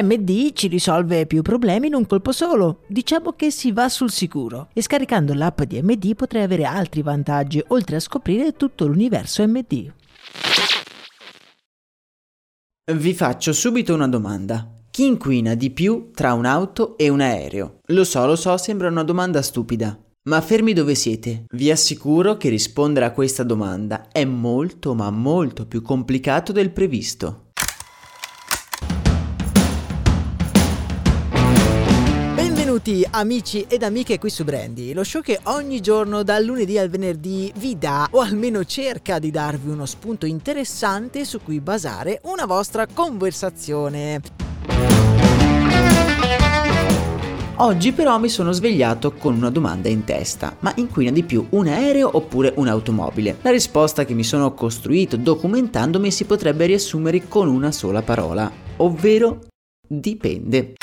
MD ci risolve più problemi in un colpo solo. Diciamo che si va sul sicuro. E scaricando l'app di MD potrai avere altri vantaggi, oltre a scoprire tutto l'universo MD. Vi faccio subito una domanda. Chi inquina di più tra un'auto e un aereo? Lo so, lo so, sembra una domanda stupida. Ma fermi dove siete? Vi assicuro che rispondere a questa domanda è molto ma molto più complicato del previsto. Benvenuti amici ed amiche qui su Brandy, lo show che ogni giorno dal lunedì al venerdì vi dà o almeno cerca di darvi uno spunto interessante su cui basare una vostra conversazione. Oggi però mi sono svegliato con una domanda in testa, ma inquina di più un aereo oppure un'automobile? La risposta che mi sono costruito documentandomi si potrebbe riassumere con una sola parola, ovvero dipende.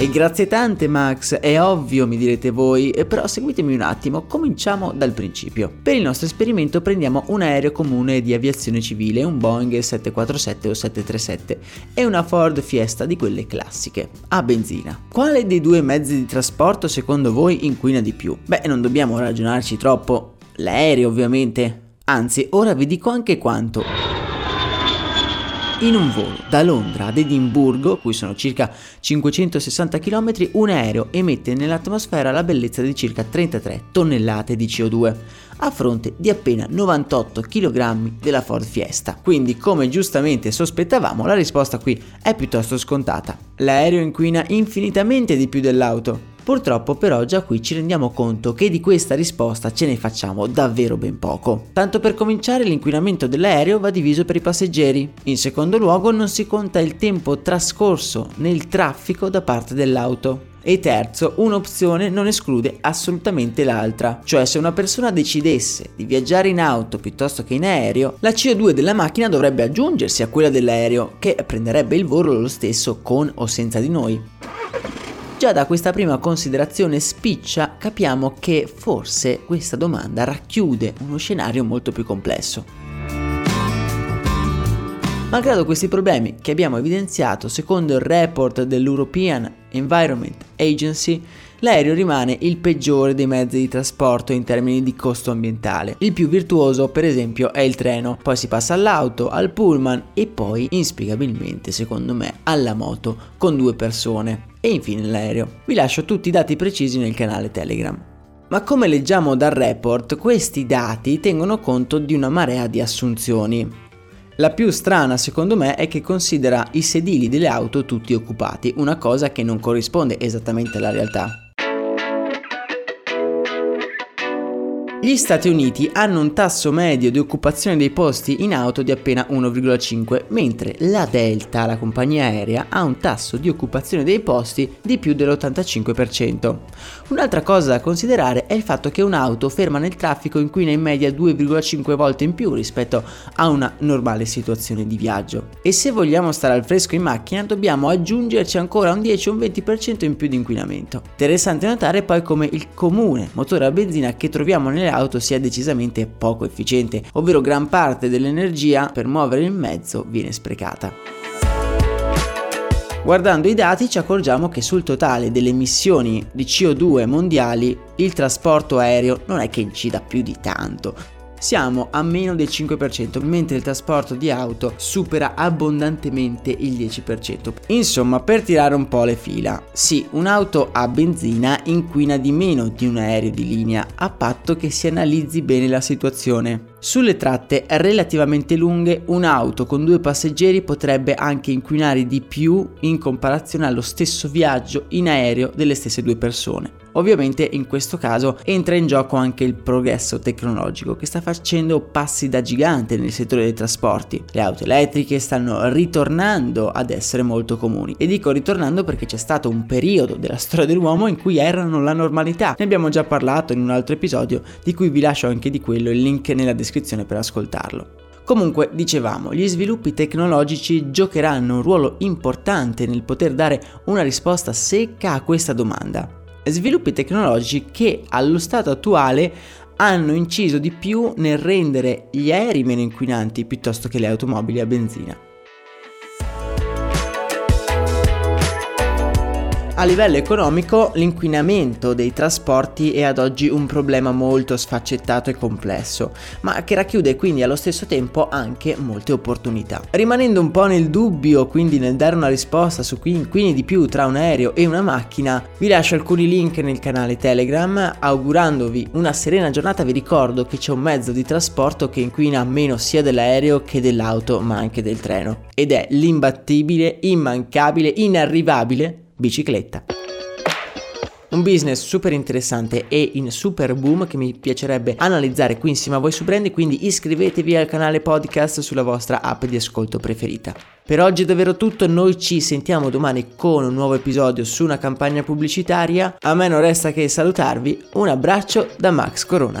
E grazie tante Max, è ovvio mi direte voi, però seguitemi un attimo, cominciamo dal principio. Per il nostro esperimento prendiamo un aereo comune di aviazione civile, un Boeing 747 o 737 e una Ford Fiesta di quelle classiche, a benzina. Quale dei due mezzi di trasporto secondo voi inquina di più? Beh, non dobbiamo ragionarci troppo, l'aereo ovviamente. Anzi, ora vi dico anche quanto. In un volo da Londra ad Edimburgo, cui sono circa 560 km, un aereo emette nell'atmosfera la bellezza di circa 33 tonnellate di CO2, a fronte di appena 98 kg della Ford Fiesta. Quindi, come giustamente sospettavamo, la risposta qui è piuttosto scontata. L'aereo inquina infinitamente di più dell'auto. Purtroppo però già qui ci rendiamo conto che di questa risposta ce ne facciamo davvero ben poco. Tanto per cominciare l'inquinamento dell'aereo va diviso per i passeggeri. In secondo luogo non si conta il tempo trascorso nel traffico da parte dell'auto. E terzo, un'opzione non esclude assolutamente l'altra, cioè se una persona decidesse di viaggiare in auto piuttosto che in aereo, la CO2 della macchina dovrebbe aggiungersi a quella dell'aereo, che prenderebbe il volo lo stesso con o senza di noi. Già da questa prima considerazione spiccia capiamo che forse questa domanda racchiude uno scenario molto più complesso. Malgrado questi problemi che abbiamo evidenziato secondo il report dell'European Environment Agency, l'aereo rimane il peggiore dei mezzi di trasporto in termini di costo ambientale. Il più virtuoso, per esempio, è il treno, poi si passa all'auto, al pullman e poi, inspiegabilmente, secondo me, alla moto con due persone. E infine l'aereo. Vi lascio tutti i dati precisi nel canale Telegram. Ma come leggiamo dal report, questi dati tengono conto di una marea di assunzioni. La più strana secondo me è che considera i sedili delle auto tutti occupati, una cosa che non corrisponde esattamente alla realtà. Gli Stati Uniti hanno un tasso medio di occupazione dei posti in auto di appena 1,5, mentre la Delta, la compagnia aerea, ha un tasso di occupazione dei posti di più dell'85%. Un'altra cosa da considerare è il fatto che un'auto ferma nel traffico inquina in media 2,5 volte in più rispetto a una normale situazione di viaggio. E se vogliamo stare al fresco in macchina dobbiamo aggiungerci ancora un 10 o un 20% in più di inquinamento. Interessante notare poi come il comune motore a benzina che troviamo nelle auto sia decisamente poco efficiente, ovvero gran parte dell'energia per muovere il mezzo viene sprecata. Guardando i dati ci accorgiamo che sul totale delle emissioni di CO2 mondiali il trasporto aereo non è che incida più di tanto, siamo a meno del 5%, mentre il trasporto di auto supera abbondantemente il 10%. Insomma, per tirare un po' le fila, sì, un'auto a benzina inquina di meno di un aereo di linea, a patto che si analizzi bene la situazione. Sulle tratte relativamente lunghe, un'auto con due passeggeri potrebbe anche inquinare di più in comparazione allo stesso viaggio in aereo delle stesse due persone. Ovviamente in questo caso entra in gioco anche il progresso tecnologico che sta facendo passi da gigante nel settore dei trasporti. Le auto elettriche stanno ritornando ad essere molto comuni e dico ritornando perché c'è stato un periodo della storia dell'uomo in cui erano la normalità. Ne abbiamo già parlato in un altro episodio di cui vi lascio anche di quello il link nella descrizione per ascoltarlo. Comunque, dicevamo, gli sviluppi tecnologici giocheranno un ruolo importante nel poter dare una risposta secca a questa domanda. Sviluppi tecnologici che allo stato attuale hanno inciso di più nel rendere gli aerei meno inquinanti piuttosto che le automobili a benzina. A livello economico l'inquinamento dei trasporti è ad oggi un problema molto sfaccettato e complesso, ma che racchiude quindi allo stesso tempo anche molte opportunità. Rimanendo un po' nel dubbio, quindi nel dare una risposta su chi inquini di più tra un aereo e una macchina, vi lascio alcuni link nel canale Telegram, augurandovi una serena giornata vi ricordo che c'è un mezzo di trasporto che inquina meno sia dell'aereo che dell'auto, ma anche del treno, ed è l'imbattibile, immancabile, inarrivabile bicicletta. Un business super interessante e in super boom che mi piacerebbe analizzare qui insieme a voi su Brand, quindi iscrivetevi al canale podcast sulla vostra app di ascolto preferita. Per oggi è davvero tutto, noi ci sentiamo domani con un nuovo episodio su una campagna pubblicitaria. A me non resta che salutarvi, un abbraccio da Max Corona.